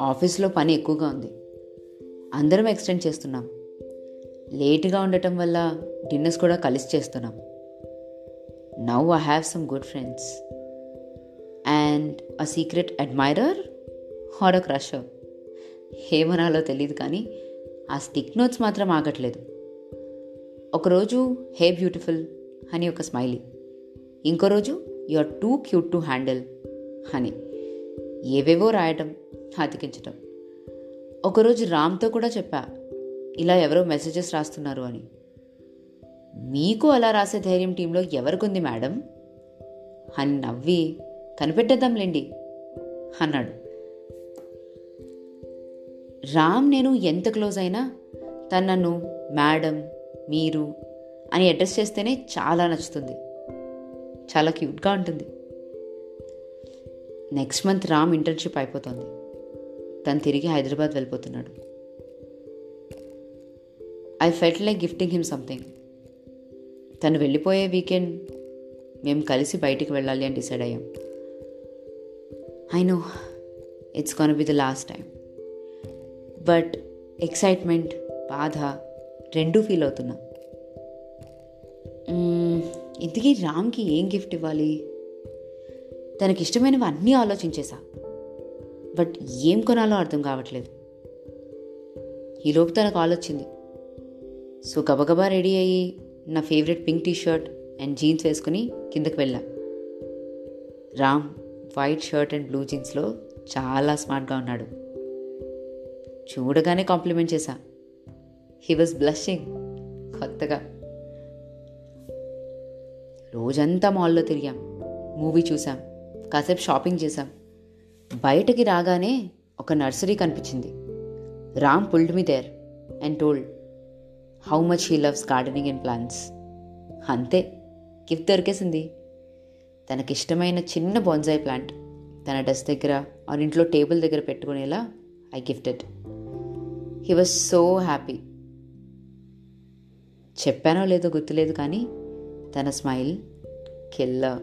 ఆఫీస్లో పని ఎక్కువగా ఉంది. అందరం ఎక్స్టెండ్ చేస్తున్నాం. లేట్గా ఉండటం వల్ల డిన్నర్స్ కూడా కలిసి చేస్తున్నాం. Now I have some good friends and a secret admirer or a crusher ఏమనాలో తెలియదు కానీ ఆ స్టిక్ నోట్స్ మాత్రం ఆగట్లేదు. ఒకరోజు హే బ్యూటిఫుల్ అని ఒక స్మైలీ ఇంకో రోజు you are too cute to handle అని. ఏవేవో రాయటం. అతికించటం ఒకరోజు రామ్తో కూడా చెప్పా ఇలా ఎవరో మెసేజెస్ రాస్తున్నారు అని. మీకు అలా రాసే ధైర్యం టీంలో ఎవరికుంది మేడం? అని నవ్వి కనిపెట్టేద్దాంలేండి అన్నాడు. రామ్ నేను ఎంత క్లోజ్ అయినా తను నన్ను మేడం మీరు అని అడ్రస్ చేస్తేనే చాలా నచ్చుతుంది. చాలా క్యూట్గా ఉంటుంది. నెక్స్ట్ మంత్ రామ్ ఇంటర్న్షిప్ అయిపోతుంది. తను తిరిగి హైదరాబాద్ వెళ్ళిపోతున్నాడు. I felt like gifting him something తను వెళ్ళిపోయే వీకెండ్ మేము కలిసి బయటికి వెళ్ళాలి అని డిసైడ్ అయ్యాం. I know it's can be the last time but excitement బాధ రెండూ ఫీల్ అవుతున్నా. Hmm, ఇంతకీ రామ్కి ఏం గిఫ్ట్ ఇవ్వాలి? తనకి ఇష్టమైనవి అన్నీ ఆలోచించేశా బట్ ఏం కొనాలో అర్థం కావట్లేదు. ఈలోపు తనకు కాల్ వచ్చింది. సో గబగబా రెడీ అయ్యి నా favourite pink T shirt and jeans వేసుకుని కిందకి వెళ్ళా. Ram white shirt and blue జీన్స్లో చాలా స్మార్ట్గా ఉన్నాడు. చూడగానే కాంప్లిమెంట్ చేశా. హీ వాజ్ బ్లషింగ్ కొత్తగా. రోజంతా మాల్లో తిరిగాం. మూవీ చూసాం కాసేపు షాపింగ్ చేసాం బయటకి రాగానే ఒక నర్సరీ కనిపించింది. Ram pulled me there and told how much he loves gardening and plants అంతే గిఫ్ట్ దొరికేసింది. తనకిష్టమైన చిన్న బొన్సాయి ప్లాంట్ తన డెస్క్ దగ్గర ఆర్ ఇంట్లో టేబుల్ దగ్గర పెట్టుకునేలా I gifted he was so happy చెప్పానో లేదో గుర్తులేదు కానీ తన స్మైల్ కెల్లా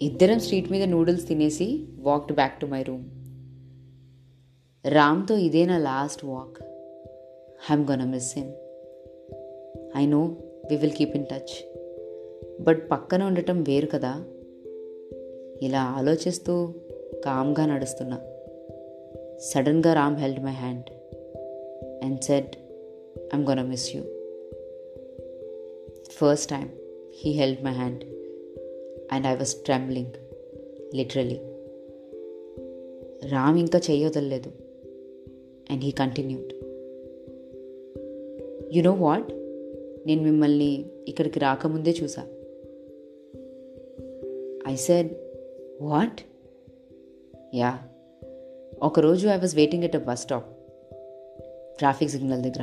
ఇద్దరం స్ట్రీట్ మీద నూడిల్స్ తినేసి walked back to my room. రామ్తో ఇదే నా last walk. I'm gonna miss him I know we will keep in touch. But పక్కన ఉండటం వేరు కదా. ఇలా ఆలోచిస్తూ కామ్గా నడుస్తున్నా. సడన్గా Ram held my hand and said I'm gonna miss you first time he held my hand and I was trembling literally Ram ఇంకా చేయొదలేదు and he continued you know what నేను మిమ్మల్ని ఇక్కడికి రాకముందే చూసా. ఐ సెడ్ వాట్ యా ఒకరోజు I was waiting at a bus stop traffic signal దగ్గర.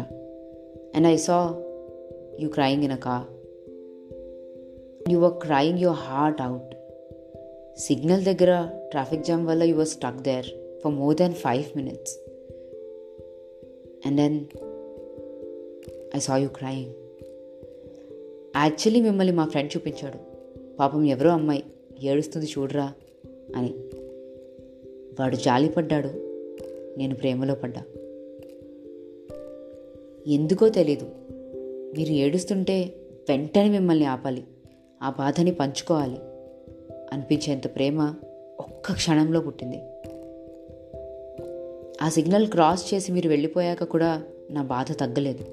And I saw you crying in a car you were crying your heart out signal దగ్గర traffic jam వల్ల you were stuck there for more than five minutes and then I saw you crying actually మిమ్మల్ని మా friend చూపించాడు. పాపం ఎవరో అమ్మాయి ఏడుస్తుంది చూడరా అని. వాడు జాలిపడ్డాడు నేను ప్రేమలో పడ్డా. ఎందుకో తెలీదు. మీరు ఏడుస్తుంటే వెంటనే మిమ్మల్ని ఆపాలి. ఆ బాధని పంచుకోవాలి. అనిపించేంత ప్రేమ ఒక్క క్షణంలో పుట్టింది. ఆ సిగ్నల్ క్రాస్ చేసి మీరు వెళ్ళిపోయాక కూడా నా బాధ తగ్గలేదు.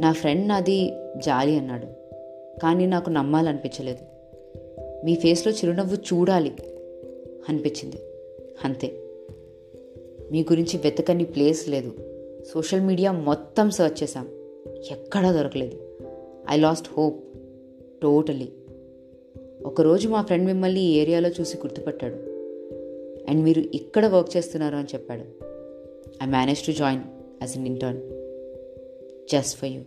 నా ఫ్రెండ్ నాది జాలి అన్నాడు. కానీ నాకు నమ్మాలనిపించలేదు. మీ ఫేస్లో చిరునవ్వు చూడాలి అనిపించింది. అంతే. మీ గురించి వెతకని ప్లేస్ లేదు. సోషల్ మీడియా మొత్తం సర్చ్ చేశాం. ఎక్కడా దొరకలేదు. I last hope. టోటలీ ఒకరోజు మా ఫ్రెండ్ మిమ్మల్ని ఈ ఏరియాలో చూసి గుర్తుపట్టాడు. అండ్ మీరు ఇక్కడ వర్క్ చేస్తున్నారు అని చెప్పాడు. I manage to join as an intern just for you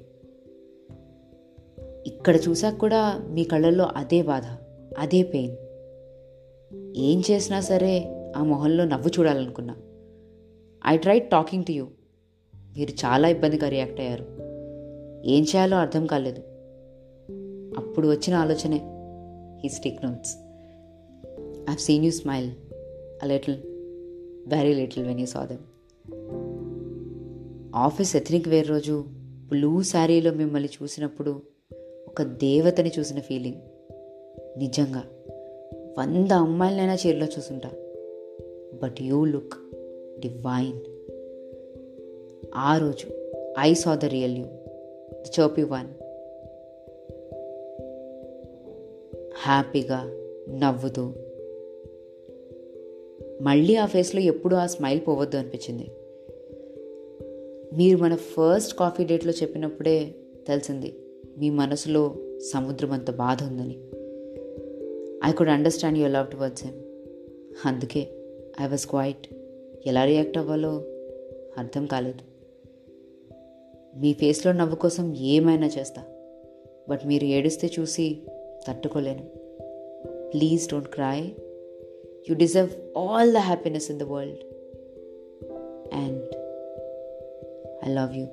ఇక్కడ చూసాక కూడా మీ కళ్ళల్లో అదే బాధ అదే పెయిన్ ఏం చేసినా సరే ఆ మొహంలో నవ్వు చూడాలనుకున్నా. I try talking to you మీరు చాలా ఇబ్బందిగా రియాక్ట్ అయ్యారు. ఏం చేయాలో అర్థం కాలేదు. అప్పుడు వచ్చిన ఆలోచనే he stick notes. I've seen you smile a little very little when you saw them office ethnic wear రోజు బ్లూ శారీలో మిమ్మల్ని చూసినప్పుడు ఒక దేవతని చూసిన ఫీలింగ్ నిజంగా వంద అమ్మాయిలనైనా చీరలో చూసుంటా. బట్ యూ లుక్ డివైన్ ఆ రోజు I saw the real you the chirpy one హ్యాపీగా నవ్వుతూ. మళ్ళీ ఆ ఫేస్లో ఎప్పుడు ఆ స్మైల్ పోవద్దు అనిపించింది. మీరు మన ఫస్ట్ కాఫీ డేట్లో చెప్పినప్పుడే తెలిసింది మీ మనసులో సముద్రం అంత బాధ ఉందని. I could understand your love towards him అందుకే ఐ వాజ్ క్వైట్ ఎలా రియాక్ట్ అవ్వాలో అర్థం కాలేదు. మీ ఫేస్లో నవ్వు కోసం ఏమైనా చేస్తా బట్ మీరు ఏడిస్తే చూసి తట్టుకోలేను please don't cry you deserve all the happiness in the world and I love you